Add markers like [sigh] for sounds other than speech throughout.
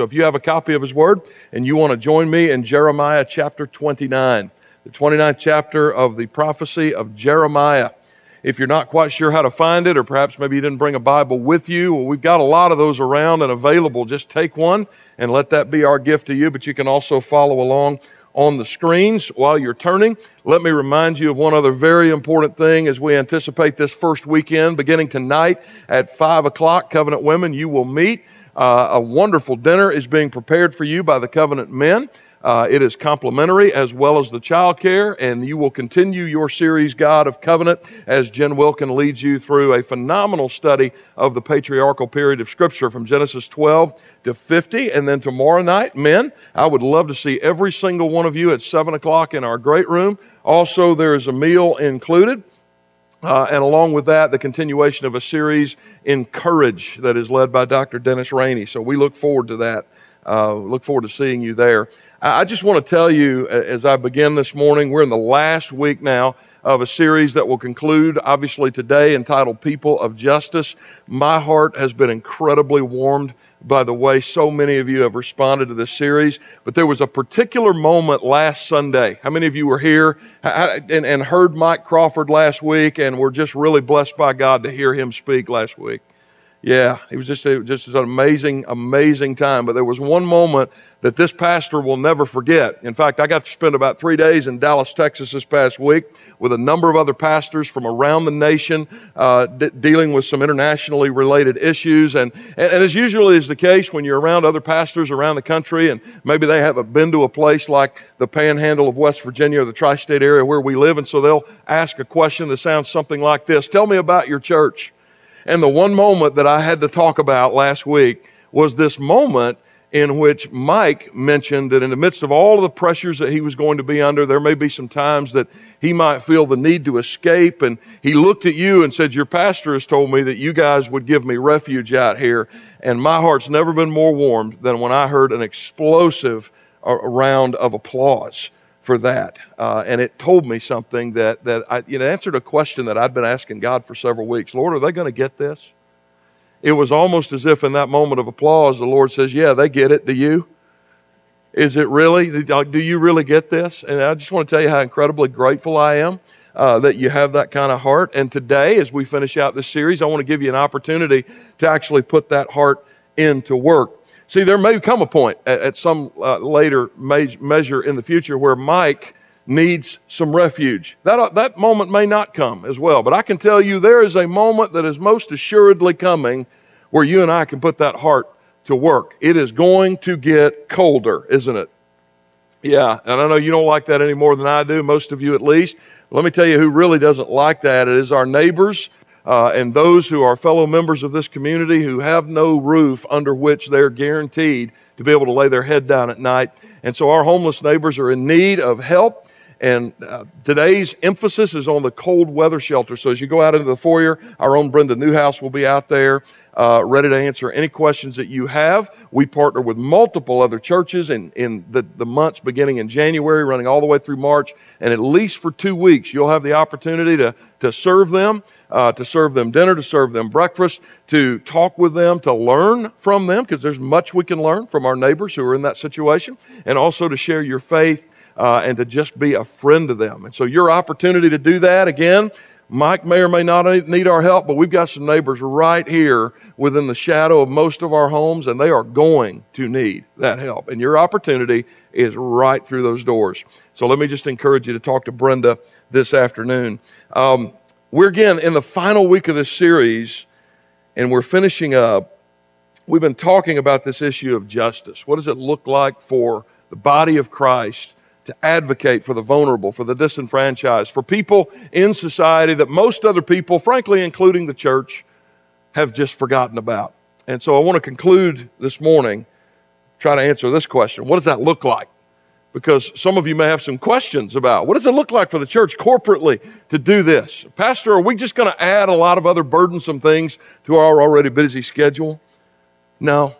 So if you have a copy of his word and you want to join me in Jeremiah chapter 29, the 29th chapter of the prophecy of Jeremiah. If you're not quite sure how to find it, or perhaps maybe you didn't bring a Bible with you, well, we've got a lot of those around and available. Just take one and let that be our gift to you. But you can also follow along on the screens while you're turning. Let me remind you of one other very important thing as we anticipate this first weekend beginning tonight at 5 o'clock. Covenant Women, you will meet. Uh, a wonderful dinner is being prepared for you by the Covenant men. Uh, it is complimentary as well as the child care, and you will continue your series, God of Covenant, as Jen Wilkin leads you through a phenomenal study of the patriarchal period of Scripture from Genesis 12 to 50. And then tomorrow night, men, I would love to see every single one of you at 7 o'clock in our great room. Also, there is a meal included. Uh, and along with that, the continuation of a series, Encourage, that is led by Dr. Dennis Rainey. So we look forward to that. Uh, look forward to seeing you there. I just want to tell you as I begin this morning, we're in the last week now of a series that will conclude, obviously, today entitled People of Justice. My heart has been incredibly warmed by the way so many of you have responded to this series. But there was a particular moment last Sunday. How many of you were here and, and heard Mike Crawford last week and were just really blessed by God to hear him speak last week? Yeah, it was just, a, just an amazing, amazing time. But there was one moment that this pastor will never forget. In fact, I got to spend about three days in Dallas, Texas this past week with a number of other pastors from around the nation uh, d- dealing with some internationally related issues. And, and, and, as usually is the case when you're around other pastors around the country and maybe they haven't been to a place like the panhandle of West Virginia or the tri state area where we live, and so they'll ask a question that sounds something like this Tell me about your church. And the one moment that I had to talk about last week was this moment in which Mike mentioned that in the midst of all of the pressures that he was going to be under, there may be some times that he might feel the need to escape. And he looked at you and said, Your pastor has told me that you guys would give me refuge out here. And my heart's never been more warmed than when I heard an explosive round of applause for that. Uh, and it told me something that, that I, it answered a question that I'd been asking God for several weeks Lord, are they going to get this? It was almost as if in that moment of applause, the Lord says, Yeah, they get it. Do you? Is it really? Do you really get this? And I just want to tell you how incredibly grateful I am uh, that you have that kind of heart. And today, as we finish out this series, I want to give you an opportunity to actually put that heart into work. See, there may come a point at, at some uh, later me- measure in the future where Mike needs some refuge. That, uh, that moment may not come as well, but I can tell you there is a moment that is most assuredly coming where you and I can put that heart to work. It is going to get colder, isn't it? Yeah, and I know you don't like that any more than I do, most of you at least. Let me tell you who really doesn't like that. It is our neighbors uh, and those who are fellow members of this community who have no roof under which they're guaranteed to be able to lay their head down at night. And so our homeless neighbors are in need of help. And uh, today's emphasis is on the cold weather shelter. So as you go out into the foyer, our own Brenda Newhouse will be out there uh, ready to answer any questions that you have. We partner with multiple other churches in, in the, the months beginning in January, running all the way through March. And at least for two weeks, you'll have the opportunity to, to serve them, uh, to serve them dinner, to serve them breakfast, to talk with them, to learn from them, because there's much we can learn from our neighbors who are in that situation, and also to share your faith uh, and to just be a friend to them. And so, your opportunity to do that again Mike may or may not need our help, but we've got some neighbors right here within the shadow of most of our homes, and they are going to need that help. And your opportunity is right through those doors. So let me just encourage you to talk to Brenda this afternoon. Um, we're again in the final week of this series, and we're finishing up. We've been talking about this issue of justice. What does it look like for the body of Christ to advocate for the vulnerable, for the disenfranchised, for people in society that most other people, frankly, including the church, have just forgotten about. And so I want to conclude this morning try to answer this question What does that look like? Because some of you may have some questions about what does it look like for the church corporately to do this? Pastor, are we just going to add a lot of other burdensome things to our already busy schedule? No.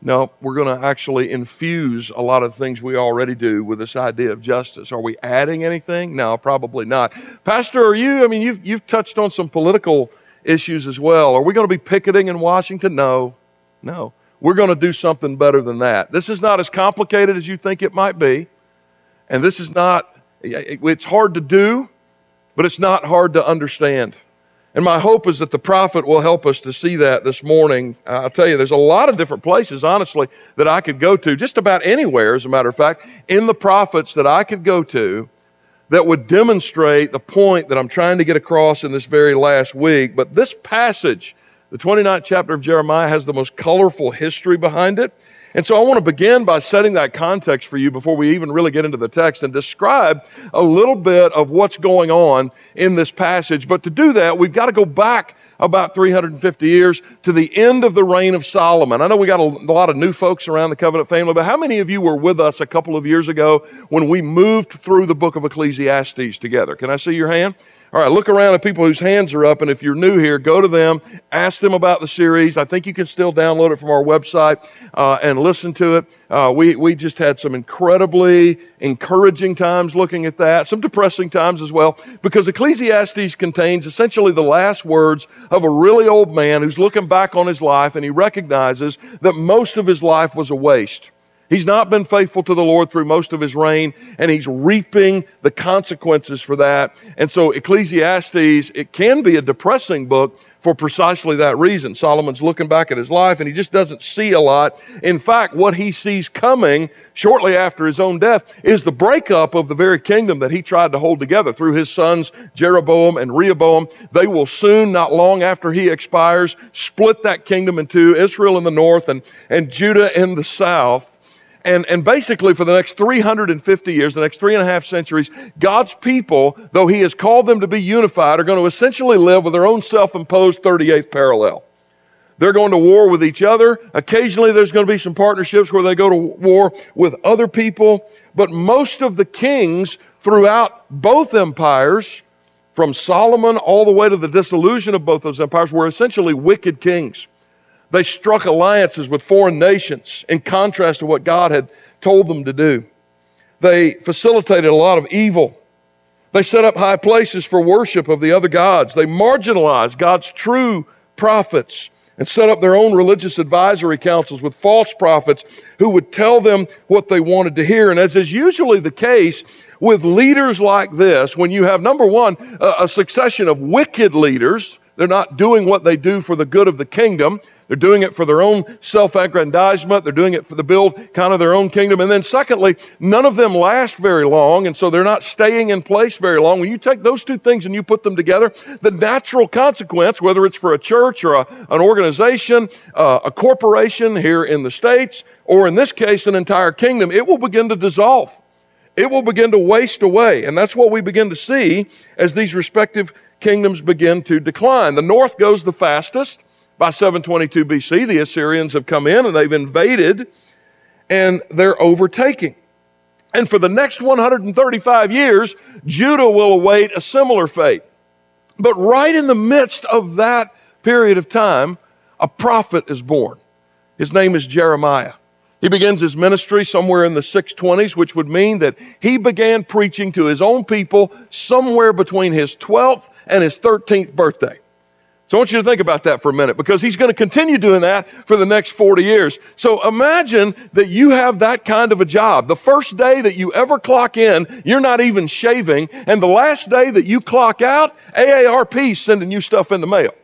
No, we're going to actually infuse a lot of things we already do with this idea of justice. Are we adding anything? No, probably not. Pastor, are you, I mean, you've, you've touched on some political issues as well. Are we going to be picketing in Washington? No, no. We're going to do something better than that. This is not as complicated as you think it might be. And this is not, it's hard to do, but it's not hard to understand. And my hope is that the prophet will help us to see that this morning. Uh, I'll tell you, there's a lot of different places, honestly, that I could go to, just about anywhere, as a matter of fact, in the prophets that I could go to that would demonstrate the point that I'm trying to get across in this very last week. But this passage, the 29th chapter of Jeremiah, has the most colorful history behind it. And so I want to begin by setting that context for you before we even really get into the text and describe a little bit of what's going on in this passage. But to do that, we've got to go back about 350 years to the end of the reign of Solomon. I know we got a, lot of new folks around the covenant family, but how many of you were with us a couple of years ago when we moved through the book of Ecclesiastes together? Can I see your hand? All right, look around at people whose hands are up, and if you're new here, go to them, ask them about the series. I think you can still download it from our website uh, and listen to it. Uh, we, we just had some incredibly encouraging times looking at that, some depressing times as well, because Ecclesiastes contains essentially the last words of a really old man who's looking back on his life and he recognizes that most of his life was a waste. He's not been faithful to the Lord through most of his reign, and he's reaping the consequences for that. And so, Ecclesiastes, it can be a depressing book for precisely that reason. Solomon's looking back at his life, and he just doesn't see a lot. In fact, what he sees coming shortly after his own death is the breakup of the very kingdom that he tried to hold together through his sons, Jeroboam and Rehoboam. They will soon, not long after he expires, split that kingdom in two Israel in the north and, and Judah in the south. And, and basically, for the next 350 years, the next three and a half centuries, God's people, though He has called them to be unified, are going to essentially live with their own self imposed 38th parallel. They're going to war with each other. Occasionally, there's going to be some partnerships where they go to war with other people. But most of the kings throughout both empires, from Solomon all the way to the dissolution of both those empires, were essentially wicked kings. They struck alliances with foreign nations in contrast to what God had told them to do. They facilitated a lot of evil. They set up high places for worship of the other gods. They marginalized God's true prophets and set up their own religious advisory councils with false prophets who would tell them what they wanted to hear. And as is usually the case with leaders like this, when you have, number one, a, succession of wicked leaders, they're not doing what they do for the good of the kingdom. They're doing it for their own self aggrandizement. They're doing it for the build kind of their own kingdom. And then, secondly, none of them last very long, and so they're not staying in place very long. When you take those two things and you put them together, the natural consequence, whether it's for a church or a, an organization, uh, a corporation here in the States, or in this case, an entire kingdom, it will begin to dissolve. It will begin to waste away. And that's what we begin to see as these respective kingdoms begin to decline. The north goes the fastest. By 722 BC, the Assyrians have come in and they've invaded and they're overtaking. And for the next 135 years, Judah will await a similar fate. But right in the midst of that period of time, a prophet is born. His name is Jeremiah. He begins his ministry somewhere in the 620s, which would mean that he began preaching to his own people somewhere between his 12th and his 13th birthday. So I want you to think about that for a minute because he's going to continue doing that for the next 40 years. So imagine that you have that kind of a job. The first day that you ever clock in, you're not even shaving. And the last day that you clock out, AARP sending you stuff in the mail.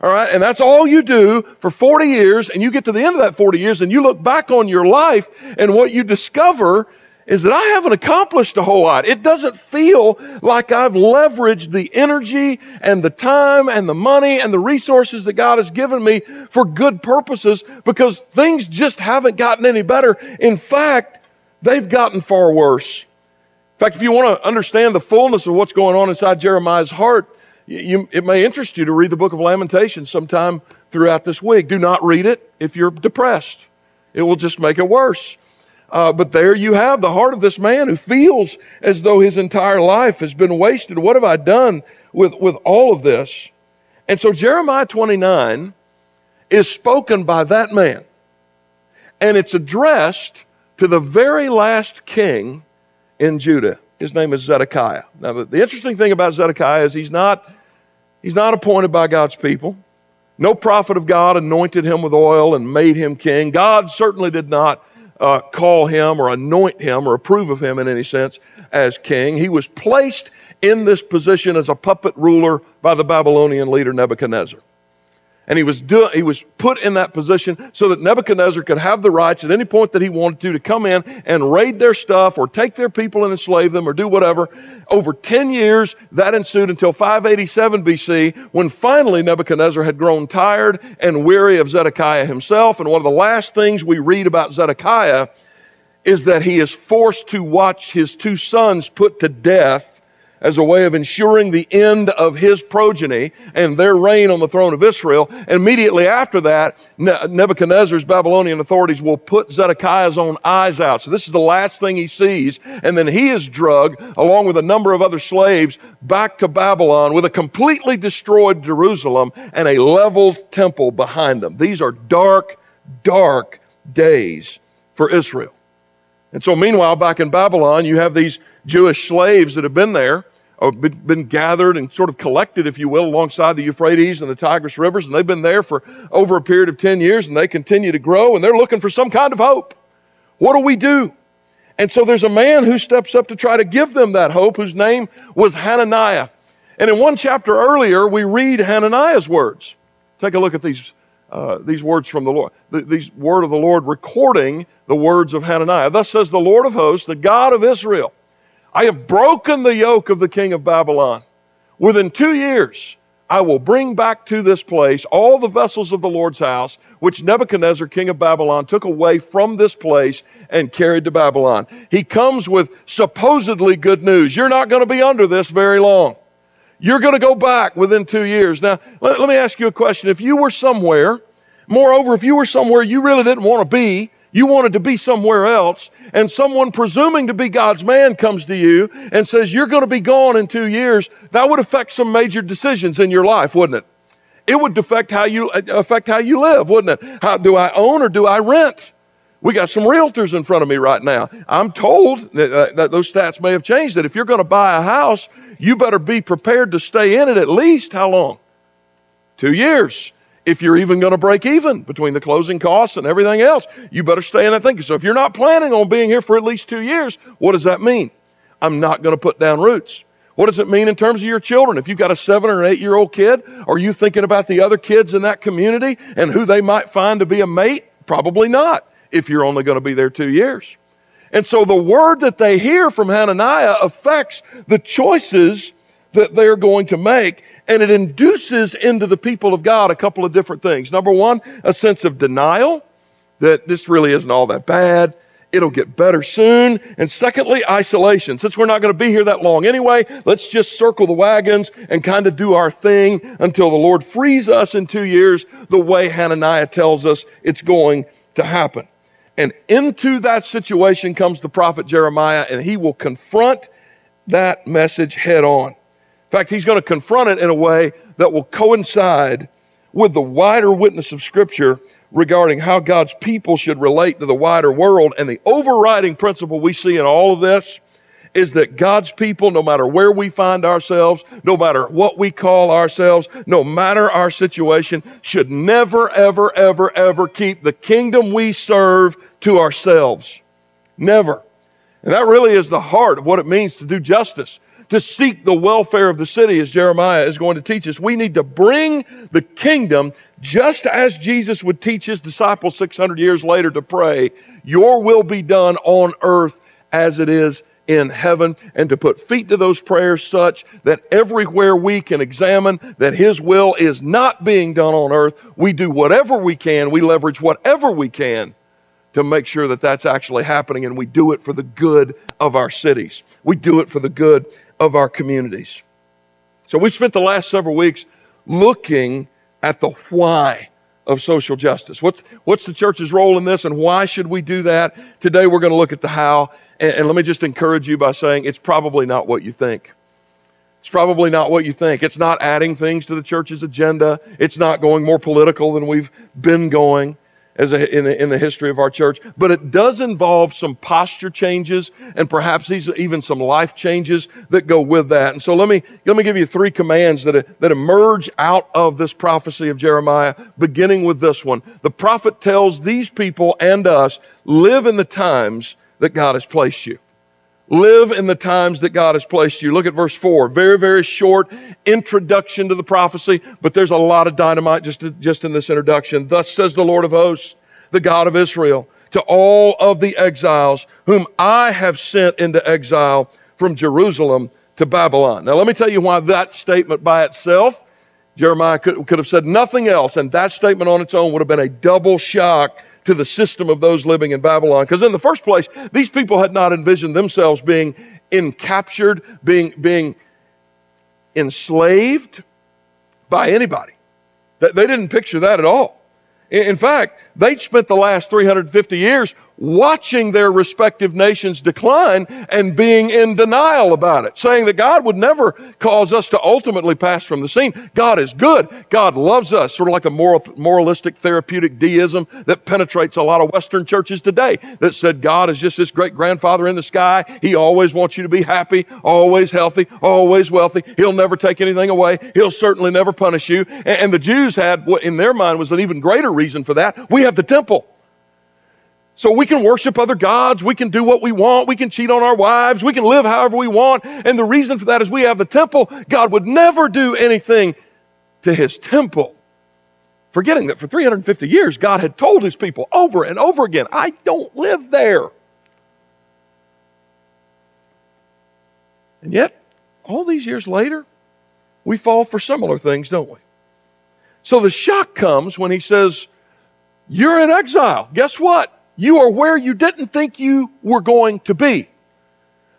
All right. And that's all you do for 40 years. And you get to the end of that 40 years and you look back on your life and what you discover is that I haven't accomplished a whole lot. It doesn't feel like I've leveraged the energy and the time and the money and the resources that God has given me for good purposes because things just haven't gotten any better. In fact, they've gotten far worse. In fact, if you want to understand the fullness of what's going on inside Jeremiah's heart, you, it may interest you to read the book of Lamentations sometime throughout this week. Do not read it if you're depressed. It will just make it worse. Uh, but there you have the heart of this man who feels as though his entire life has been wasted. What have I done with, with all of this? And so Jeremiah 29 is spoken by that man. And it's addressed to the very last king in Judah. His name is Zedekiah. Now, the, the interesting thing about Zedekiah is he's not, he's not appointed by God's people. No prophet of God anointed him with oil and made him king. God certainly did not uh, call him or anoint him or approve of him in any sense as king. He was placed in this position as a puppet ruler by the Babylonian leader Nebuchadnezzar. And he was, do, he was put in that position so that Nebuchadnezzar could have the rights at any point that he wanted to to come in and raid their stuff or take their people and enslave them or do whatever. Over 10 years, that ensued until 587 BC, when finally Nebuchadnezzar had grown tired and weary of Zedekiah himself. And one of the last things we read about Zedekiah is that he is forced to watch his two sons put to death as a way of ensuring the end of his progeny and their reign on the throne of Israel. And immediately after that, Nebuchadnezzar's Babylonian authorities will put Zedekiah's own eyes out. So this is the last thing he sees. And then he is drugged, along with a number of other slaves, back to Babylon with a completely destroyed Jerusalem and a leveled temple behind them. These are dark, dark days for Israel. And so, meanwhile, back in Babylon, you have these Jewish slaves that have been there been, been gathered and sort of collected, if you will, alongside the Euphrates and the Tigris rivers, and they've been there for over a period of 10 years, and they continue to grow, and they're looking for some kind of hope. What do we do? And so there's a man who steps up to try to give them that hope, whose name was Hananiah. And in one chapter earlier, we read Hananiah's words. Take a look at these, uh, these words from the Lord, the, these word of the Lord recording the words of Hananiah. Thus says the Lord of hosts, the God of Israel. I have broken the yoke of the king of Babylon. Within two years, I will bring back to this place all the vessels of the Lord's house, which Nebuchadnezzar, king of Babylon, took away from this place and carried to Babylon. He comes with supposedly good news. You're not going to be under this very long. You're going to go back within two years. Now, let, let me ask you a question. If you were somewhere, moreover, if you were somewhere you really didn't want to be, you wanted to be somewhere else, and someone presuming to be God's man comes to you and says, You're going to be gone in two years, that would affect some major decisions in your life, wouldn't it? It would affect how you, affect how you live, wouldn't it? How, do I own or do I rent? We got some realtors in front of me right now. I'm told that, uh, that those stats may have changed, that if you're going to buy a house, you better be prepared to stay in it at least how long? Two years if you're even going to break even between the closing costs and everything else. You better stay in that thinking. So if you're not planning on being here for at least two years, what does that mean? I'm not going to put down roots. What does it mean in terms of your children? If you've got a seven or eight year old kid, are you thinking about the other kids in that community and who they might find to be a mate? Probably not, if you're only going to be there two years. And so the word that they hear from Hananiah affects the choices that they're going to make and it induces into the people of God a couple of different things. Number one, a sense of denial that this really isn't all that bad. It'll get better soon. And secondly, isolation. Since we're not going to be here that long anyway, let's just circle the wagons and kind of do our thing until the Lord frees us in two years the way Hananiah tells us it's going to happen. And into that situation comes the prophet Jeremiah, and he will confront that message head on fact, he's going to confront it in a way that will coincide with the wider witness of Scripture regarding how God's people should relate to the wider world. And the overriding principle we see in all of this is that God's people, no matter where we find ourselves, no matter what we call ourselves, no matter our situation, should never, ever, ever, ever keep the kingdom we serve to ourselves. Never. And that really is the heart of what it means to do justice to seek the welfare of the city, as Jeremiah is going to teach us. We need to bring the kingdom just as Jesus would teach his disciples 600 years later to pray, Your will be done on earth as it is in heaven, and to put feet to those prayers such that everywhere we can examine that His will is not being done on earth, we do whatever we can, we leverage whatever we can to make sure that that's actually happening, and we do it for the good of our cities. We do it for the good of our communities. So we've spent the last several weeks looking at the why of social justice. What's, what's the church's role in this and why should we do that? Today we're going to look at the how. And, and let me just encourage you by saying it's probably not what you think. It's probably not what you think. It's not adding things to the church's agenda. It's not going more political than we've been going as a, in, the, in the history of our church. But it does involve some posture changes and perhaps even some life changes that go with that. And so let me, let me give you three commands that, that emerge out of this prophecy of Jeremiah, beginning with this one. The prophet tells these people and us, live in the times that God has placed you. Live in the times that God has placed you. Look at verse 4. Very, very short introduction to the prophecy, but there's a lot of dynamite just, just in this introduction. Thus says the Lord of hosts, the God of Israel, to all of the exiles whom I have sent into exile from Jerusalem to Babylon. Now, let me tell you why that statement by itself, Jeremiah could, could have said nothing else, and that statement on its own would have been a double shock to the system of those living in Babylon. Because in the first place, these people had not envisioned themselves being encaptured, being, being enslaved by anybody. They didn't picture that at all. In fact, they'd spent the last 350 years watching their respective nations decline and being in denial about it, saying that God would never cause us to ultimately pass from the scene. God is good. God loves us, sort of like a moral, moralistic therapeutic deism that penetrates a lot of Western churches today that said God is just this great grandfather in the sky. He always wants you to be happy, always healthy, always wealthy. He'll never take anything away. He'll certainly never punish you. And the Jews had what in their mind was an even greater reason for that. We have the temple. So we can worship other gods, we can do what we want, we can cheat on our wives, we can live however we want. And the reason for that is we have the temple. God would never do anything to his temple. Forgetting that for 350 years, God had told his people over and over again, I don't live there. And yet, all these years later, we fall for similar things, don't we? So the shock comes when he says, You're in exile. Guess what? You are where you didn't think you were going to be.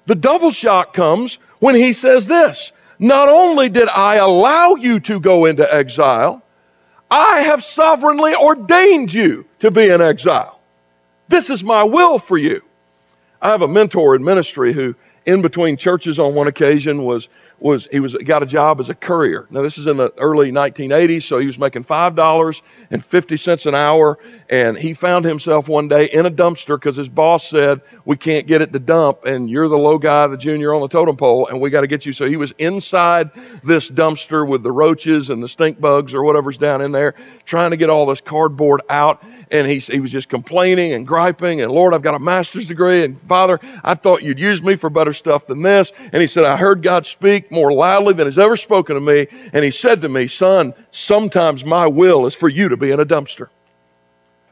The double shock comes when he says this Not only did I allow you to go into exile, I have sovereignly ordained you to be in exile. This is my will for you. I have a mentor in ministry who, in between churches on one occasion, was was he was got a job as a courier. Now this is in the early 1980s, so he was making five dollars and fifty cents an hour, and he found himself one day in a dumpster because his boss said we can't get it to dump, and you're the low guy, the junior on the totem pole, and we got to get you. So he was inside this dumpster with the roaches and the stink bugs or whatever's down in there, trying to get all this cardboard out and he, he was just complaining and griping and lord i've got a master's degree and father i thought you'd use me for better stuff than this. And he said i heard god speak more loudly than has ever spoken to me. And he said to me son sometimes my will is for you to be in a dumpster.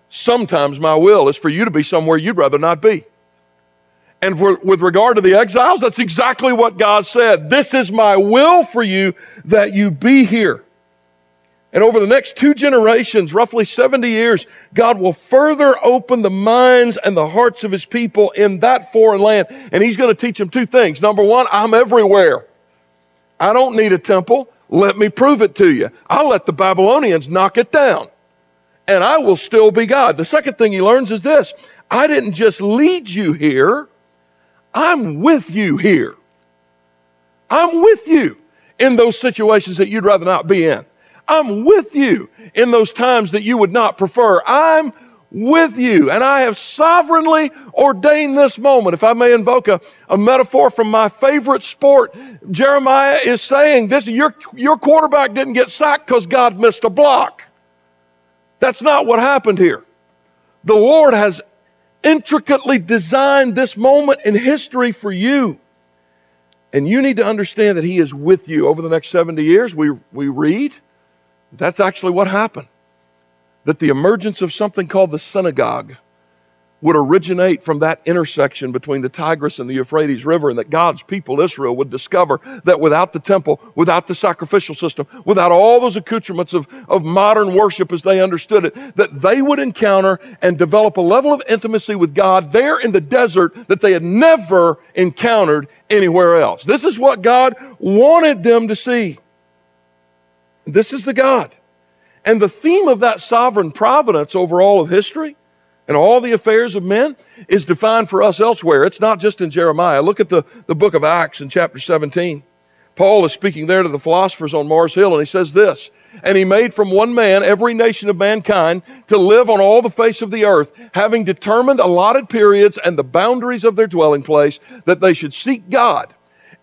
Sometimes my will is for you to be somewhere you'd rather not be. And for, with regard to the exiles that's exactly what god said. This is my will for you that you be here and over the next two generations, roughly 70 years, God will further open the minds and the hearts of his people in that foreign land. And he's going to teach them two things. Number one, I'm everywhere. I don't need a temple. Let me prove it to you. I'll let the Babylonians knock it down. And I will still be God. The second thing he learns is this I didn't just lead you here, I'm with you here. I'm with you in those situations that you'd rather not be in. I'm with you in those times that you would not prefer. I'm with you. And I have sovereignly ordained this moment. If I may invoke a, a metaphor from my favorite sport, Jeremiah is saying this your, your quarterback didn't get sacked because God missed a block. That's not what happened here. The Lord has intricately designed this moment in history for you. And you need to understand that He is with you over the next 70 years. We, we read that's actually what happened. That the emergence of something called the synagogue would originate from that intersection between the Tigris and the Euphrates River, and that God's people, Israel, would discover that without the temple, without the sacrificial system, without all those accoutrements of, of modern worship as they understood it, that they would encounter and develop a level of intimacy with God there in the desert that they had never encountered anywhere else. This is what God wanted them to see. This is the God. And the theme of that sovereign providence over all of history and all the affairs of men is defined for us elsewhere. It's not just in Jeremiah. Look at the, the book of Acts in chapter 17. Paul is speaking there to the philosophers on Mars Hill, and he says this And he made from one man every nation of mankind to live on all the face of the earth, having determined allotted periods and the boundaries of their dwelling place, that they should seek God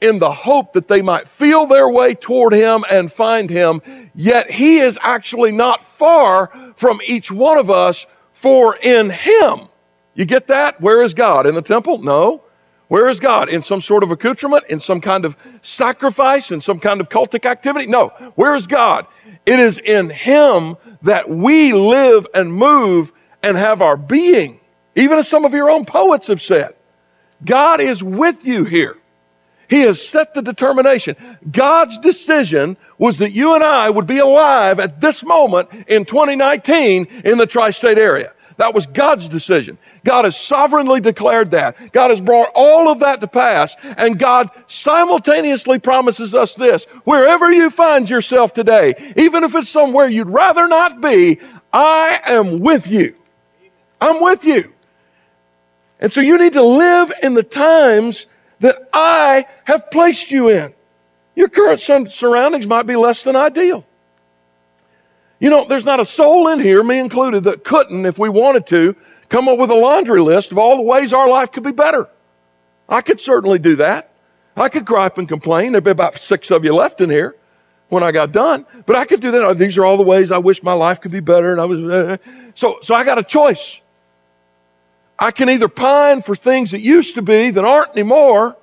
in the hope that they might feel their way toward him and find him. Yet he is actually not far from each one of us, for in him, you get that? Where is God? In the temple? No. Where is God? In some sort of accoutrement? In some kind of sacrifice? In some kind of cultic activity? No. Where is God? It is in Him that we live and move and have our being. Even as some of your own poets have said, God is with you here. He has set the determination. God's decision was that you and I would be alive at this moment in 2019 in the tri state area. That was God's decision. God has sovereignly declared that. God has brought all of that to pass. And God simultaneously promises us this wherever you find yourself today, even if it's somewhere you'd rather not be, I am with you. I'm with you. And so you need to live in the times that I have placed you in. Your current surroundings might be less than ideal. You know, there's not a soul in here, me included, that couldn't, if we wanted to, come up with a laundry list of all the ways our life could be better. I could certainly do that. I could gripe and complain. There'd be about six of you left in here when I got done. But I could do that. These are all the ways I wish my life could be better. And I was uh, so so I got a choice. I can either pine for things that used to be that aren't anymore.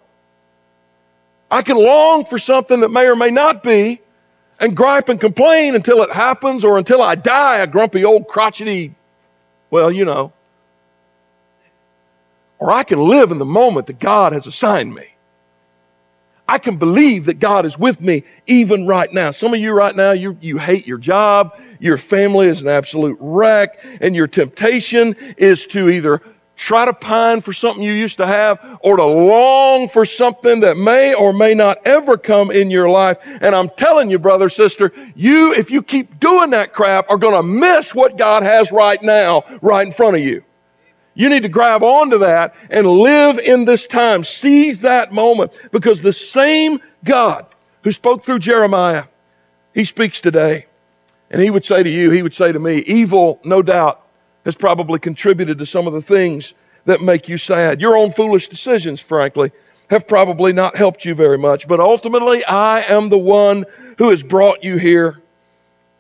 I can long for something that may or may not be, and gripe and complain until it happens or until I die a grumpy old crotchety, well, you know. Or I can live in the moment that God has assigned me. I can believe that God is with me even right now. Some of you right now, you, you hate your job, your family is an absolute wreck, and your temptation is to either try to pine for something you used to have or to long for something that may or may not ever come in your life. And I'm telling you, brother, sister, you, if you keep doing that crap, are going to miss what God has right now, right in front of you. You need to grab onto that and live in this time. Seize that moment because the same God who spoke through Jeremiah, he speaks today. And he would say to you, he would say to me, evil, no doubt, has probably contributed to some of the things that make you sad. Your own foolish decisions, frankly, have probably not helped you very much. But ultimately, I am the one who has brought you here.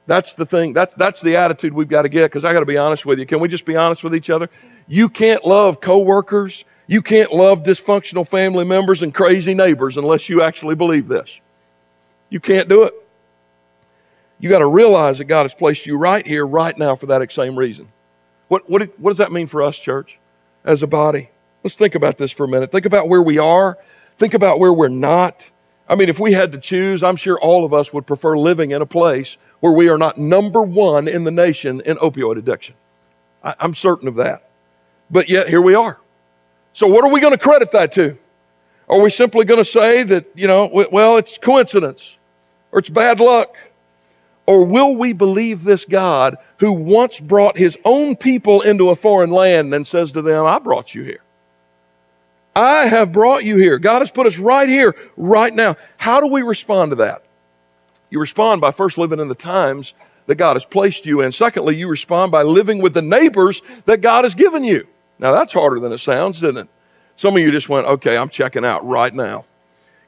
That's the thing. That's, that's the attitude we've got to get because I got to be honest with you. Can we just be honest with each other? You can't love coworkers. You can't love dysfunctional family members and crazy neighbors unless you actually believe this. You can't do it. You got to realize that God has placed you right here, right now, for that same reason. What, what, what does that mean for us, church, as a body? Let's think about this for a minute. Think about where we are. Think about where we're not. I mean, if we had to choose, I'm sure all of us would prefer living in a place where we are not number one in the nation in opioid addiction. I, I'm certain of that. But yet, here we are. So, what are we going to credit that to? Are we simply going to say that, you know, well, it's coincidence or it's bad luck? Or will we believe this God who once brought his own people into a foreign land and says to them, I brought you here? I have brought you here. God has put us right here, right now. How do we respond to that? You respond by first living in the times that God has placed you in. Secondly, you respond by living with the neighbors that God has given you. Now, that's harder than it sounds, isn't it? Some of you just went, okay, I'm checking out right now.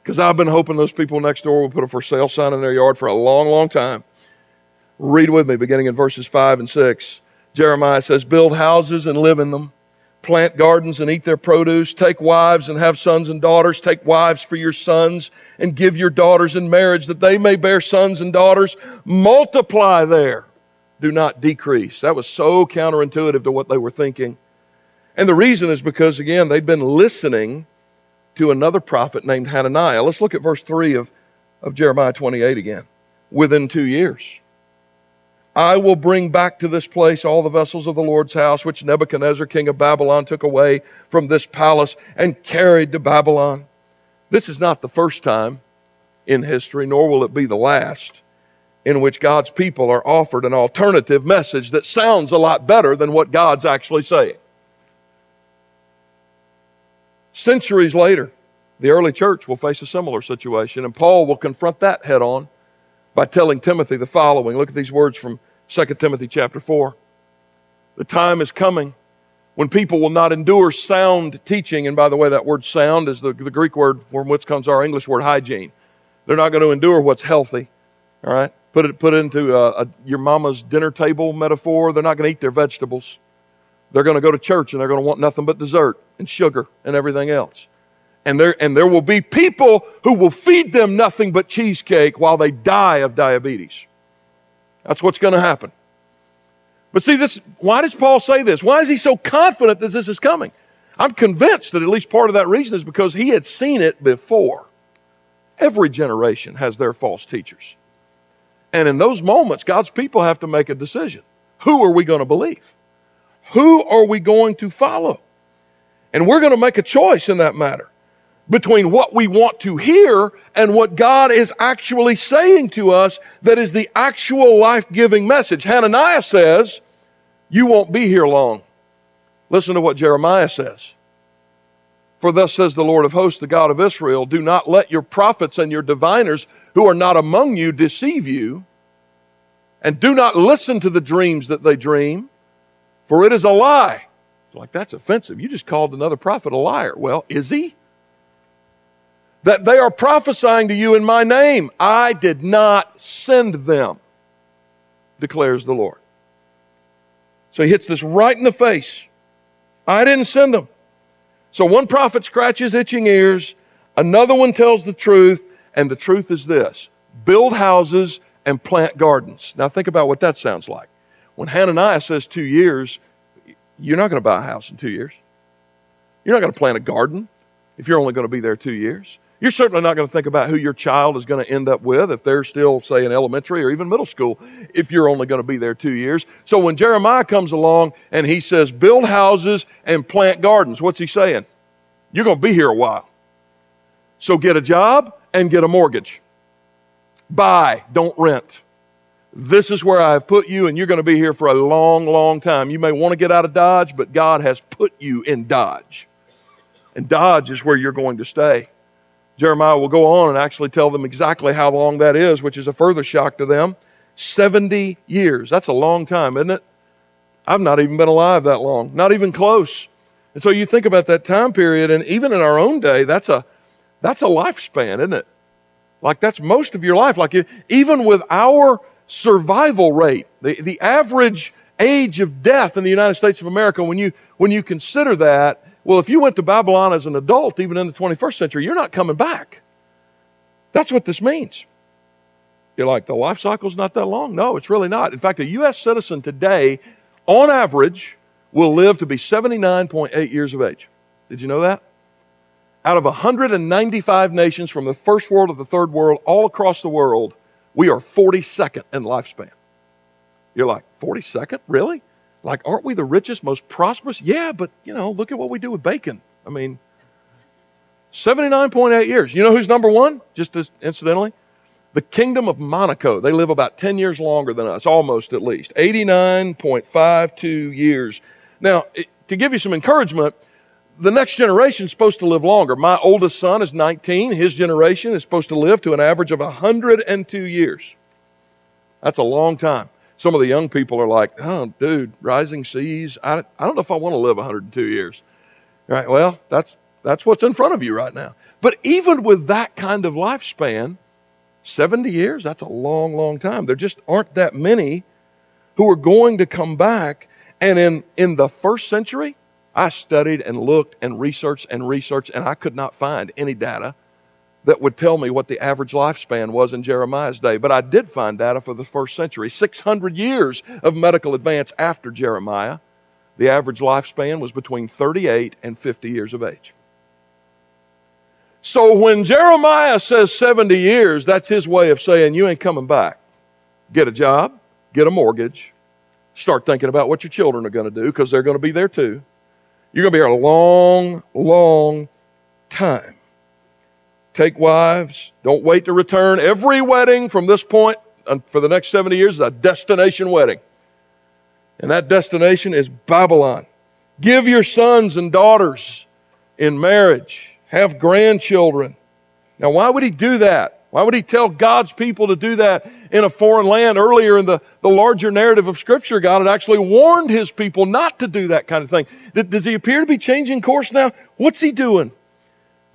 Because I've been hoping those people next door will put a for sale sign in their yard for a long, long time. Read with me, beginning in verses 5 and 6. Jeremiah says, Build houses and live in them, plant gardens and eat their produce, take wives and have sons and daughters, take wives for your sons, and give your daughters in marriage that they may bear sons and daughters. Multiply there, do not decrease. That was so counterintuitive to what they were thinking. And the reason is because, again, they'd been listening to another prophet named Hananiah. Let's look at verse 3 of, of Jeremiah 28 again. Within two years. I will bring back to this place all the vessels of the Lord's house, which Nebuchadnezzar, king of Babylon, took away from this palace and carried to Babylon. This is not the first time in history, nor will it be the last, in which God's people are offered an alternative message that sounds a lot better than what God's actually saying. Centuries later, the early church will face a similar situation, and Paul will confront that head on by telling Timothy the following. Look at these words from 2 Timothy chapter 4. The time is coming when people will not endure sound teaching, and by the way, that word sound is the, the Greek word from which comes our English word hygiene. They're not going to endure what's healthy. All right? Put it, put it into a, a, your mama's dinner table metaphor. They're not going to eat their vegetables. They're going to go to church and they're going to want nothing but dessert and sugar and everything else. And there, and there will be people who will feed them nothing but cheesecake while they die of diabetes. That's what's going to happen. But see, this, why does Paul say this? Why is he so confident that this is coming? I'm convinced that at least part of that reason is because he had seen it before. Every generation has their false teachers. And in those moments, God's people have to make a decision. Who are we going to believe? Who are we going to follow? And we're going to make a choice in that matter between what we want to hear and what God is actually saying to us that is the actual life giving message. Hananiah says, You won't be here long. Listen to what Jeremiah says. For thus says the Lord of hosts, the God of Israel, do not let your prophets and your diviners who are not among you deceive you, and do not listen to the dreams that they dream, for it is a lie. Like, that's offensive. You just called another prophet a liar. Well, is he? That they are prophesying to you in my name. I did not send them, declares the Lord. So he hits this right in the face. I didn't send them. So one prophet scratches itching ears, another one tells the truth, and the truth is this build houses and plant gardens. Now think about what that sounds like. When Hananiah says two years, you're not going to buy a house in two years. You're not going to plant a garden if you're only going to be there two years. You're certainly not going to think about who your child is going to end up with if they're still, say, in elementary or even middle school, if you're only going to be there two years. So when Jeremiah comes along and he says, build houses and plant gardens, what's he saying? You're going to be here a while. So get a job and get a mortgage. Buy, don't rent. This is where I have put you, and you're going to be here for a long, long time. You may want to get out of Dodge, but God has put you in Dodge. And Dodge is where you're going to stay. Jeremiah will go on and actually tell them exactly how long that is, which is a further shock to them. 70 years. That's a long time, isn't it? I've not even been alive that long, not even close. And so you think about that time period, and even in our own day, that's a that's a lifespan, isn't it? Like that's most of your life. Like even with our survival rate, the, the average age of death in the United States of America, when you when you consider that, well, if you went to Babylon as an adult, even in the 21st century, you're not coming back. That's what this means. You're like, the life cycle's not that long. No, it's really not. In fact, a U.S. citizen today, on average, will live to be 79.8 years of age. Did you know that? Out of 195 nations from the first world to the third world, all across the world, we are 42nd in lifespan. You're like, 42nd? Really? Like, aren't we the richest, most prosperous? Yeah, but, you know, look at what we do with bacon. I mean, 79.8 years. You know who's number one? Just as, incidentally? The Kingdom of Monaco. They live about 10 years longer than us, almost at least. 89.52 years. Now, to give you some encouragement, the next generation is supposed to live longer. My oldest son is 19. His generation is supposed to live to an average of 102 years. That's a long time. Some of the young people are like, oh, dude, rising seas. I, I don't know if I want to live 102 years. Right? Well, that's, that's what's in front of you right now. But even with that kind of lifespan, 70 years, that's a long, long time. There just aren't that many who are going to come back. And in, in the first century, I studied and looked and researched and researched, and I could not find any data that would tell me what the average lifespan was in Jeremiah's day. But I did find data for the first century 600 years of medical advance after Jeremiah. The average lifespan was between 38 and 50 years of age. So when Jeremiah says 70 years, that's his way of saying you ain't coming back. Get a job, get a mortgage, start thinking about what your children are going to do because they're going to be there too. You're going to be here a long, long time. Take wives. Don't wait to return. Every wedding from this point for the next 70 years is a destination wedding. And that destination is Babylon. Give your sons and daughters in marriage, have grandchildren. Now, why would he do that? Why would he tell God's people to do that in a foreign land? Earlier in the, the larger narrative of Scripture, God had actually warned his people not to do that kind of thing. Does he appear to be changing course now? What's he doing?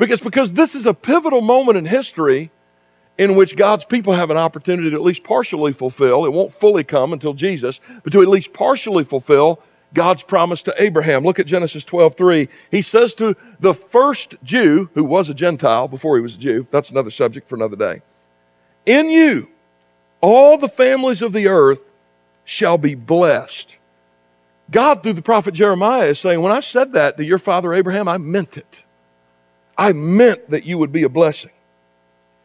Because, because this is a pivotal moment in history in which God's people have an opportunity to at least partially fulfill. It won't fully come until Jesus, but to at least partially fulfill God's promise to Abraham. Look at Genesis 12, 3. He says to the first Jew, who was a Gentile before he was a Jew, that's another subject for another day. In you, all the families of the earth shall be blessed. God, through the prophet Jeremiah, is saying, When I said that to your father Abraham, I meant it. I meant that you would be a blessing.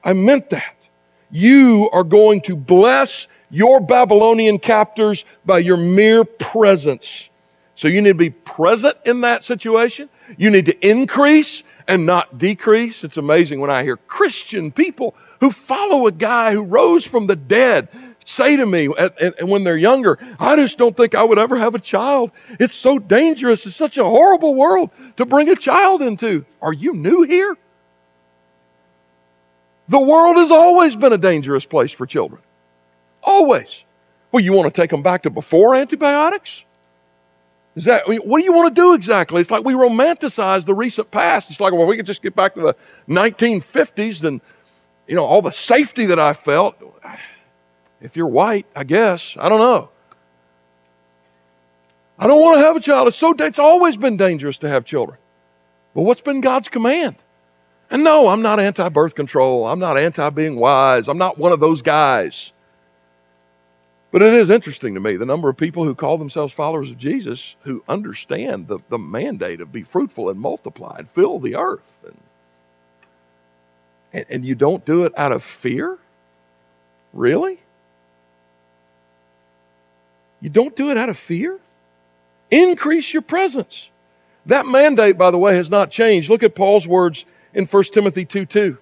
I meant that. You are going to bless your Babylonian captors by your mere presence. So you need to be present in that situation. You need to increase and not decrease. It's amazing when I hear Christian people who follow a guy who rose from the dead say to me and when they're younger, I just don't think I would ever have a child. It's so dangerous. It's such a horrible world to bring a child into. Are you new here? The world has always been a dangerous place for children. Always. Well, you want to take them back to before antibiotics? Is that, I mean, what do you want to do exactly? It's like we romanticize the recent past. It's like, well, we could just get back to the 1950s and, you know, all the safety that I felt. If you're white, I guess. I don't know. I don't want to have a child. It's so it's always been dangerous to have children. But what's been God's command? And no, I'm not anti-birth control. I'm not anti being wise. I'm not one of those guys. But it is interesting to me the number of people who call themselves followers of Jesus who understand the, the mandate of be fruitful and multiply and fill the earth. And, and, and you don't do it out of fear? Really? You don't do it out of fear? Increase your presence. That mandate, by the way, has not changed. Look at Paul's words in 1 Timothy 2 2.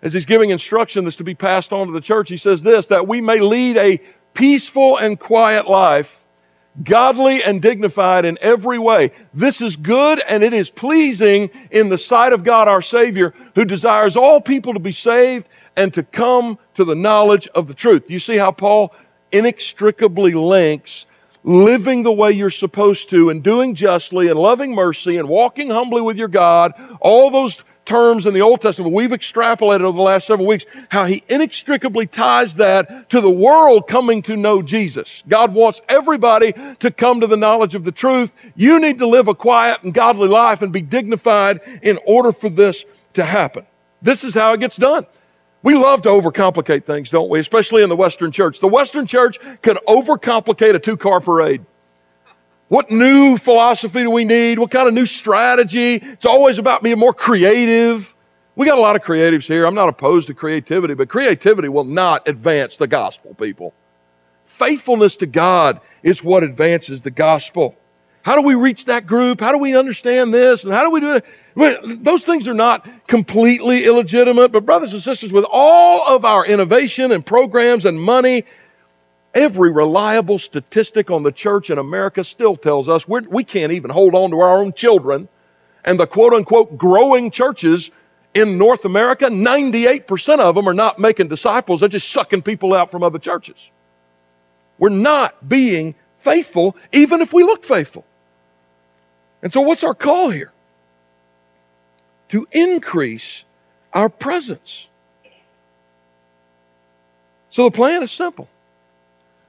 As he's giving instruction that's to be passed on to the church, he says this that we may lead a peaceful and quiet life, godly and dignified in every way. This is good and it is pleasing in the sight of God our Savior, who desires all people to be saved and to come to the knowledge of the truth. You see how Paul inextricably links living the way you're supposed to and doing justly and loving mercy and walking humbly with your God, all those terms in the Old Testament, we've extrapolated over the last seven weeks how he inextricably ties that to the world coming to know Jesus. God wants everybody to come to the knowledge of the truth. You need to live a quiet and godly life and be dignified in order for this to happen. This is how it gets done. We love to overcomplicate things, don't we? Especially in the Western church. The Western church can overcomplicate a two car parade. What new philosophy do we need? What kind of new strategy? It's always about being more creative. We got a lot of creatives here. I'm not opposed to creativity, but creativity will not advance the gospel, people. Faithfulness to God is what advances the gospel. How do we reach that group? How do we understand this? And how do we do it? those things are not completely illegitimate, but brothers and sisters, with all of our innovation and programs and money, every reliable statistic on the church in America still tells us we're, we can not even hold on to our own children. And the quote unquote growing churches in North America, 98% of them are not making disciples, they're just sucking people out from other churches. We're not being faithful, even if we look faithful. And so, what's our call here? to increase our presence. So the plan is simple.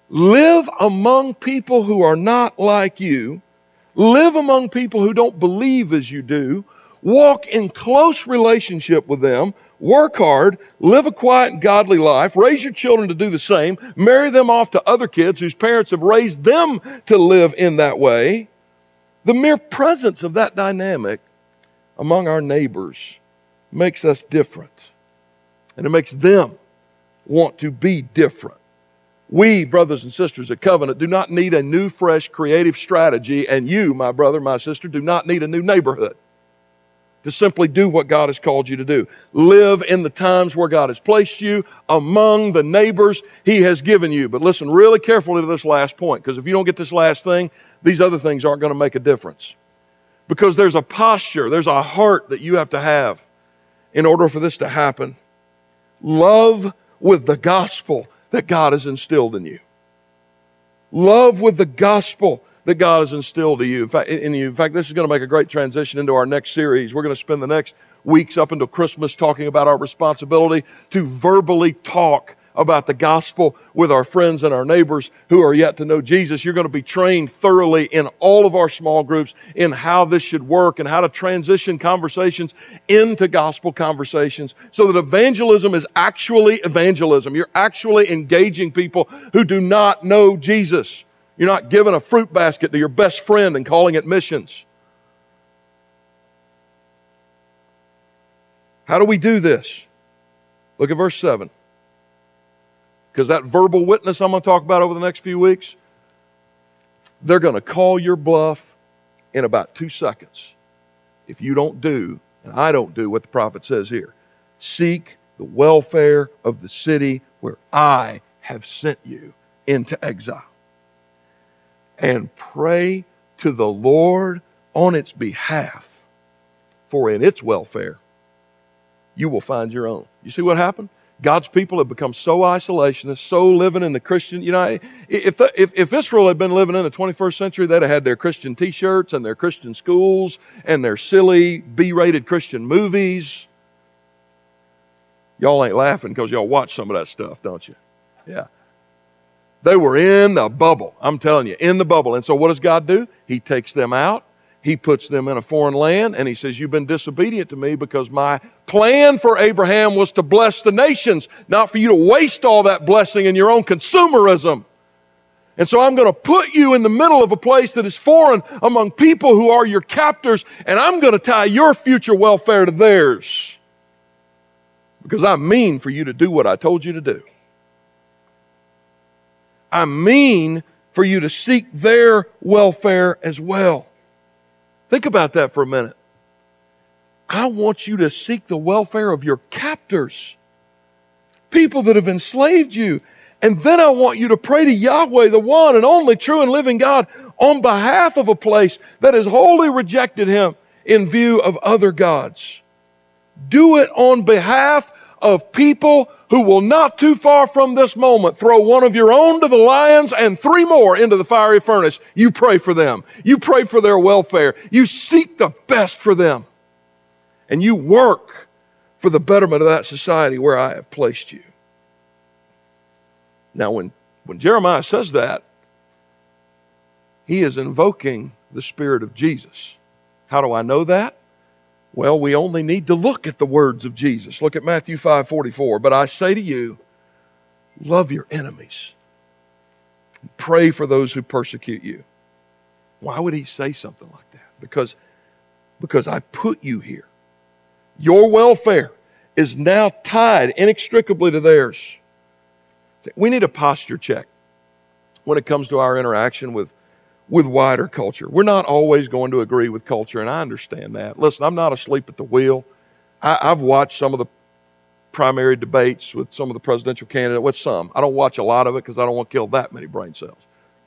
Live among people who are not like you, live among people who don't believe as you do, walk in close relationship with them, work hard, live a quiet godly life, raise your children to do the same, marry them off to other kids whose parents have raised them to live in that way. The mere presence of that dynamic among our neighbors makes us different. And it makes them want to be different. We, brothers and sisters at Covenant, do not need a new, fresh, creative strategy, and you, my brother, my sister, do not need a new neighborhood. to simply do what God has called you to do. Live in the times where God has placed you among the neighbors He has given you. But listen really carefully to this last point, because if you don't get this last thing, these other things aren't going to make a difference. Because there's a posture, there's a heart that you have to have in order for this to happen. Love with the gospel that God has instilled in you. Love with the gospel that God has instilled in you. In fact, you. in fact, this is going to make a great transition into our next series. We're going to spend the next weeks up until Christmas talking about our responsibility to verbally talk about the gospel with our friends and our neighbors who are yet to know Jesus. You're going to be trained thoroughly in all of our small groups in how this should work and how to transition conversations into gospel conversations so that evangelism is actually evangelism. You're actually engaging people who do not know Jesus. You're not giving a fruit basket to your best friend and calling it missions. How do we do this? Look at verse 7. Because that verbal witness I'm going to talk about over the next few weeks, they're going to call your bluff in about two seconds if you don't do, and I don't do what the prophet says here. Seek the welfare of the city where I have sent you into exile and pray to the Lord on its behalf, for in its welfare you will find your own. You see what happened? God's people have become so isolationist, so living in the Christian. You know, if, the, if, if Israel had been living in the 21st century, they'd have had their Christian t shirts and their Christian schools and their silly B rated Christian movies. Y'all ain't laughing because y'all watch some of that stuff, don't you? Yeah. They were in the bubble. I'm telling you, in the bubble. And so what does God do? He takes them out. He puts them in a foreign land and he says, You've been disobedient to me because my plan for Abraham was to bless the nations, not for you to waste all that blessing in your own consumerism. And so I'm going to put you in the middle of a place that is foreign among people who are your captors, and I'm going to tie your future welfare to theirs. Because I mean for you to do what I told you to do. I mean for you to seek their welfare as well. Think about that for a minute. I want you to seek the welfare of your captors, people that have enslaved you. And then I want you to pray to Yahweh, the one and only true and living God, on behalf of a place that has wholly rejected him in view of other gods. Do it on behalf of people who will not too far from this moment throw one of your own to the lions and three more into the fiery furnace. You pray for them. You pray for their welfare. You seek the best for them. And you work for the betterment of that society where I have placed you. Now, when, when Jeremiah says that, he is invoking the Spirit of Jesus. How do I know that? Well, we only need to look at the words of Jesus. Look at Matthew 5 44. But I say to you, love your enemies, pray for those who persecute you. Why would he say something like that? Because, because I put you here. Your welfare is now tied inextricably to theirs. We need a posture check when it comes to our interaction with with wider culture. We're not always going to agree with culture, and I understand that. Listen, I'm not asleep at the wheel. I, have watched some of the primary debates with some of the presidential candidates, with some. I don't watch a lot of it because I don't want to kill that many brain cells.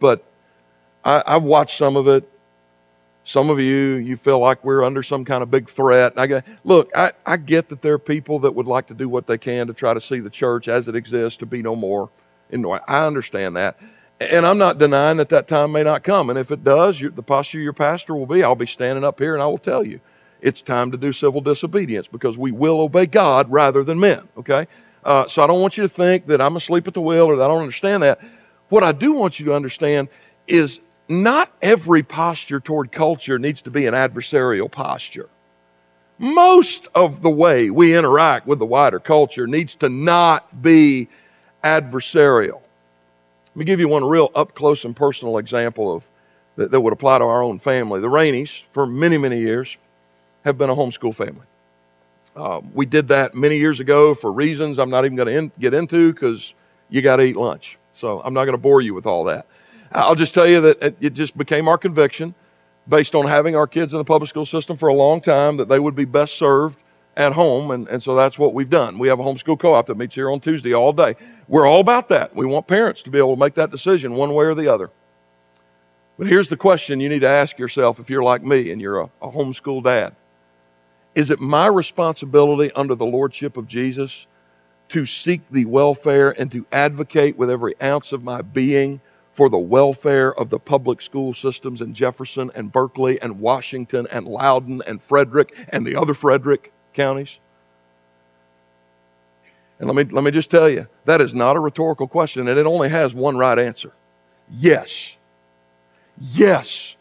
But I, I've watched some of it. Some of you, you feel like we're under some kind of big threat. I get, look, I, I get that there are people that would like to do what they can to try to see the church as it exists to be no more. I understand that. And I'm not denying that that time may not come. And if it does, the posture your pastor will be, I'll be standing up here and I will tell you, it's time to do civil disobedience because we will obey God rather than men, okay? Uh, so I don't want you to think that I'm asleep at the wheel or that I don't understand that. What I do want you to understand is not every posture toward culture needs to be an adversarial posture. Most of the way we interact with the wider culture needs to not be adversarial. Let me give you one real up close and personal example of that, that would apply to our own family. The Raineys, for many, many years, have been a homeschool family. Uh, we did that many years ago for reasons I'm not even going to get into because you got to eat lunch. So I'm not going to bore you with all that. I'll just tell you that it just became our conviction based on having our kids in the public school system for a long time, that they would be best served at home. And, and so that's what we've done. We have a homeschool co op that meets here on Tuesday all day. We're all about that. We want parents to be able to make that decision one way or the other. But here's the question you need to ask yourself if you're like me and you're a, a homeschool dad Is it my responsibility under the lordship of Jesus to seek the welfare and to advocate with every ounce of my being for the welfare of the public school systems in Jefferson and Berkeley and Washington and Loudoun and Frederick and the other Frederick counties? And let me, let me just tell you, that is not a rhetorical question, and it only has one right answer yes. Yes.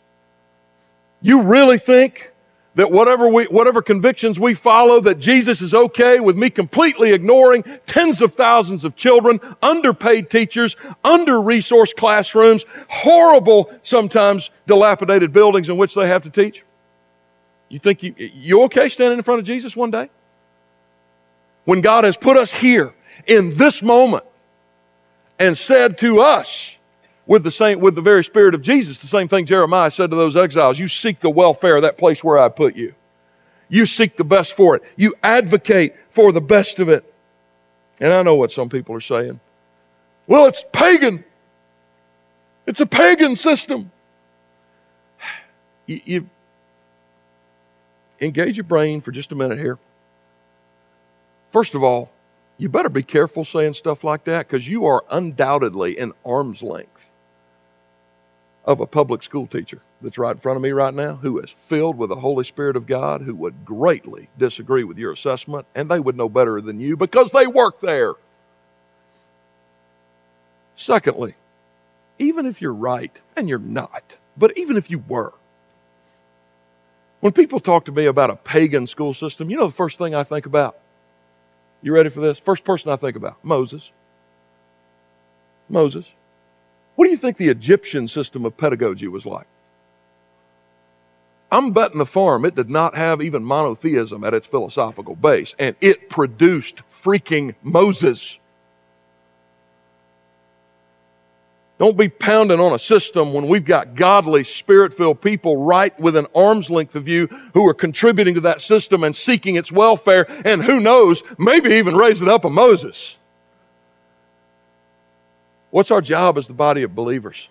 You really think that whatever, we, whatever convictions we follow, that Jesus is okay with me completely ignoring tens of thousands of children, underpaid teachers, under resourced classrooms, horrible, sometimes dilapidated buildings in which they have to teach? You think you, you okay standing in front of Jesus one day? When God has put us here in this moment and said to us, with the same with the very spirit of Jesus, the same thing Jeremiah said to those exiles, you seek the welfare of that place where I put you. You seek the best for it. You advocate for the best of it. And I know what some people are saying. Well, it's pagan. It's a pagan system. [sighs] You, you engage your brain for just a minute here. First of all, you better be careful saying stuff like that because you are undoubtedly in arm's length of a public school teacher that's right in front of me right now who is filled with the Holy Spirit of God who would greatly disagree with your assessment, and they would know better than you because they work there. Secondly, even if you're right, and you're not, but even if you were, when people talk to me about a pagan school system, you know the first thing I think about? You ready for this? First person I think about Moses. Moses. What do you think the Egyptian system of pedagogy was like? I'm betting the farm it did not have even monotheism at its philosophical base, and it produced freaking Moses. Don't be pounding on a system when we've got godly, spirit filled people right within arm's length of you who are contributing to that system and seeking its welfare, and who knows, maybe even raising up a Moses. What's our job as the body of believers?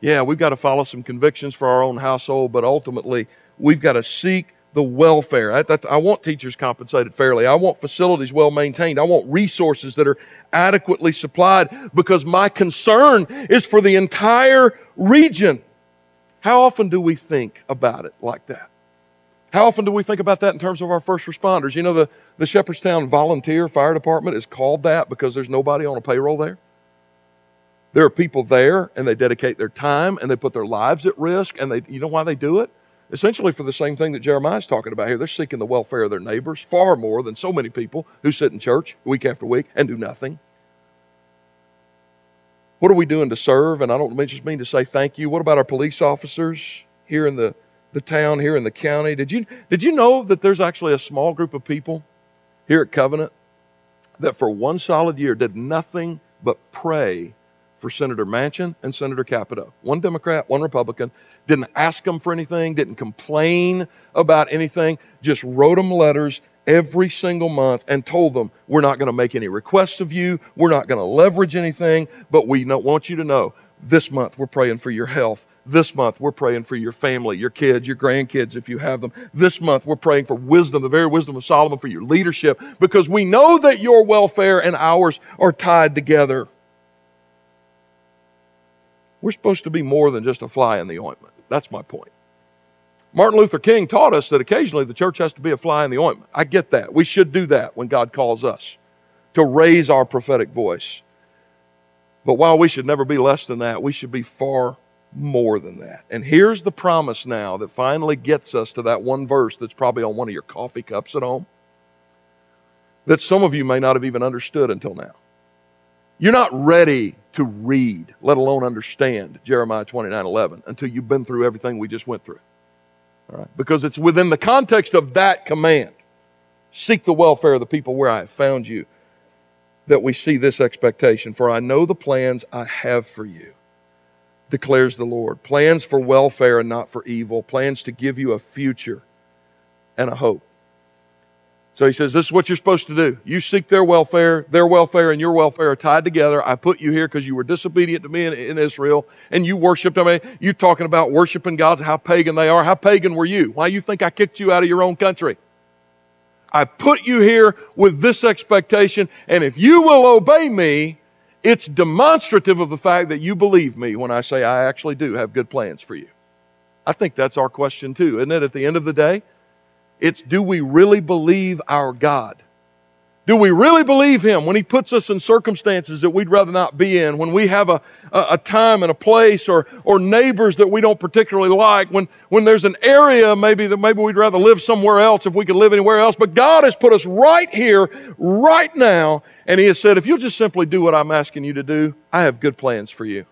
Yeah, we've got to follow some convictions for our own household, but ultimately, we've got to seek the welfare. I, I, want teachers compensated fairly. I want facilities well maintained. I want resources that are adequately supplied because my concern is for the entire region. How often do we think about it like that? How often do we think about that in terms of our first responders? You know, the, the Shepherdstown Volunteer Fire Department is called that because there's nobody on a payroll there. There are people there and they dedicate their time and they put their lives at risk and they you know why they do it? Essentially for the same thing that Jeremiah is talking about here. They're seeking the welfare of their neighbors far more than so many people who sit in church week after week and do nothing. What are we doing to serve? And I don't just mean to say thank you. What about our police officers here in the, the town, here in the county? Did you, did you know that there's actually a small group of people here at Covenant that for one solid year did nothing but pray for Senator Manchin and Senator Capito. One Democrat, one Republican. Didn't ask them for anything, didn't complain about anything, just wrote them letters every single month and told them, We're not going to make any requests of you, we're not going to leverage anything, but we want you to know this month we're praying for your health. This month, we're praying for your family, your kids, your grandkids, if you have them. This month, we're praying for wisdom, the very wisdom of Solomon, for your leadership, because we know that your welfare and ours are tied together. We're supposed to be more than just a fly in the ointment. That's my point. Martin Luther King taught us that occasionally the church has to be a fly in the ointment. I get that. We should do that when God calls us to raise our prophetic voice. But while we should never be less than that, we should be far more than that. And here's the promise now that finally gets us to that one verse that's probably on one of your coffee cups at home that some of you may not have even understood until now. You're not ready to read, let alone understand Jeremiah 29 11 until you've been through everything we just went through. All right? Because it's within the context of that command seek the welfare of the people where I have found you that we see this expectation. For I know the plans I have for you, declares the Lord. Plans for welfare and not for evil, plans to give you a future and a hope. So he says, This is what you're supposed to do. You seek their welfare, their welfare and your welfare are tied together. I put you here because you were disobedient to me in, in, Israel and you worshiped. I mean, you talking about worshiping gods, how pagan they are. How pagan were you? Why you think I kicked you out of your own country? I put you here with this expectation, and if you will obey me, it's demonstrative of the fact that you believe me when I say I actually do have good plans for you. I think that's our question too, isn't it? At the end of the day, it's do we really believe our God? Do we really believe Him when He puts us in circumstances that we'd rather not be in? When we have a, a, a, time and a place or, or neighbors that we don't particularly like? When, when there's an area maybe that maybe we'd rather live somewhere else if we could live anywhere else? But God has put us right here, right now, and He has said, if you'll just simply do what I'm asking you to do, I have good plans for you.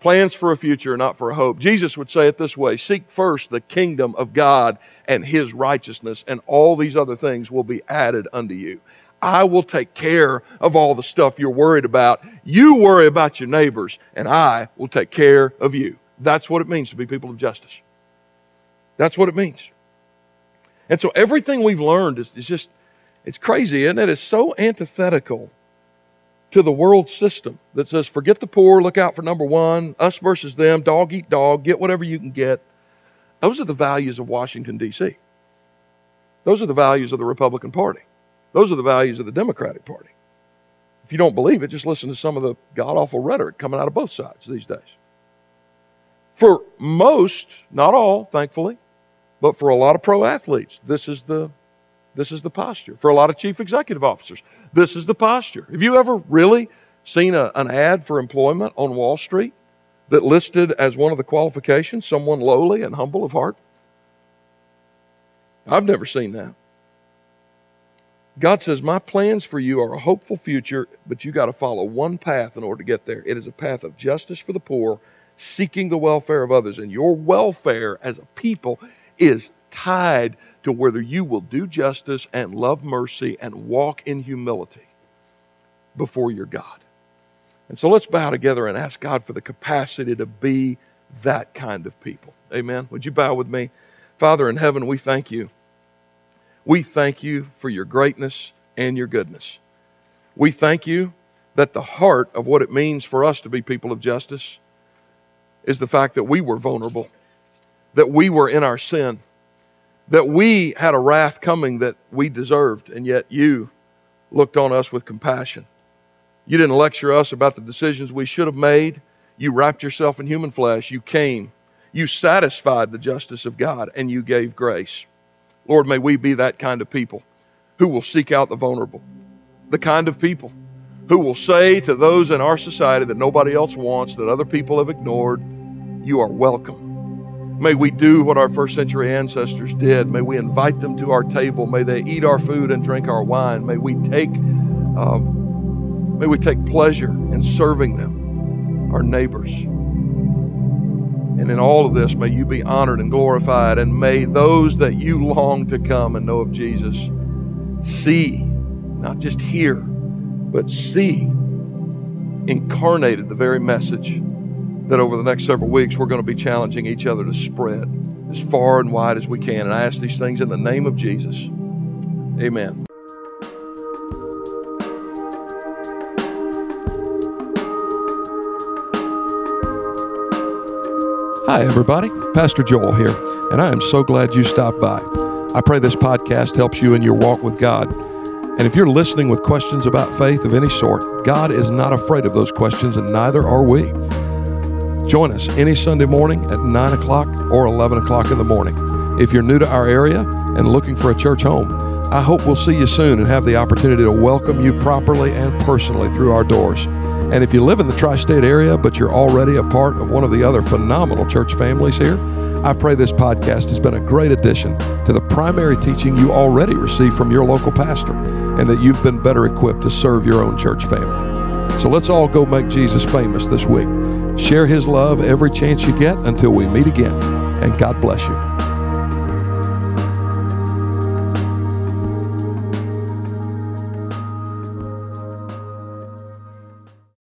Plans for a future, not for a hope. Jesus would say it this way Seek first the kingdom of God and his righteousness, and all these other things will be added unto you. I will take care of all the stuff you're worried about. You worry about your neighbors, and I will take care of you. That's what it means to be people of justice. That's what it means. And so everything we've learned is, is just, it's crazy, isn't it? It's so antithetical to the world system that says, forget the poor, look out for number one, us versus them, dog eat dog, get whatever you can get. Those are the values of Washington, D.C. Those are the values of the Republican Party. Those are the values of the Democratic Party. If you don't believe it, just listen to some of the god awful rhetoric coming out of both sides these days. For most, not all, thankfully, but for a lot of pro athletes, this is the this is the posture. For a lot of chief executive officers, this is the posture. Have you ever really seen a, an ad for employment on Wall Street that listed as one of the qualifications someone lowly and humble of heart? I've never seen that. God says, My plans for you are a hopeful future, but you got to follow one path in order to get there. It is a path of justice for the poor, seeking the welfare of others. And your welfare as a people is tied to whether you will do justice and love mercy and walk in humility before your God. And so let's bow together and ask God for the capacity to be that kind of people. Amen. Would you bow with me? Father in heaven, we thank you we thank you for your greatness and your goodness. We thank you that the heart of what it means for us to be people of justice is the fact that we were vulnerable, that we were in our sin, that we had a wrath coming that we deserved, and yet you looked on us with compassion. You didn't lecture us about the decisions we should have made. You wrapped yourself in human flesh. You came. You satisfied the justice of God, and you gave grace. Lord, may we be that kind of people who will seek out the vulnerable, the kind of people who will say to those in our society that nobody else wants, that other people have ignored, You are welcome. May we do what our first century ancestors did. May we invite them to our table. May they eat our food and drink our wine. May we take, um, may we take pleasure in serving them, our neighbors. And in all of this, may you be honored and glorified. And may those that you long to come and know of Jesus see, not just hear, but see incarnated the very message that over the next several weeks we're going to be challenging each other to spread as far and wide as we can. And I ask these things in the name of Jesus. Amen. Hi, everybody. Pastor Joel here, and I am so glad you stopped by. I pray this podcast helps you in your walk with God. And if you're listening with questions about faith of any sort, God is not afraid of those questions, and neither are we. Join us any Sunday morning at 9 o'clock or 11 o'clock in the morning. If you're new to our area and looking for a church home, I hope we'll see you soon and have the opportunity to welcome you properly and personally through our doors. And if you live in the tri state area, but you're already a part of one of the other phenomenal church families here, I pray this podcast has been a great addition to the primary teaching you already receive from your local pastor, and that you've been better equipped to serve your own church family. So let's all go make Jesus famous this week. Share his love every chance you get until we meet again, and God bless you.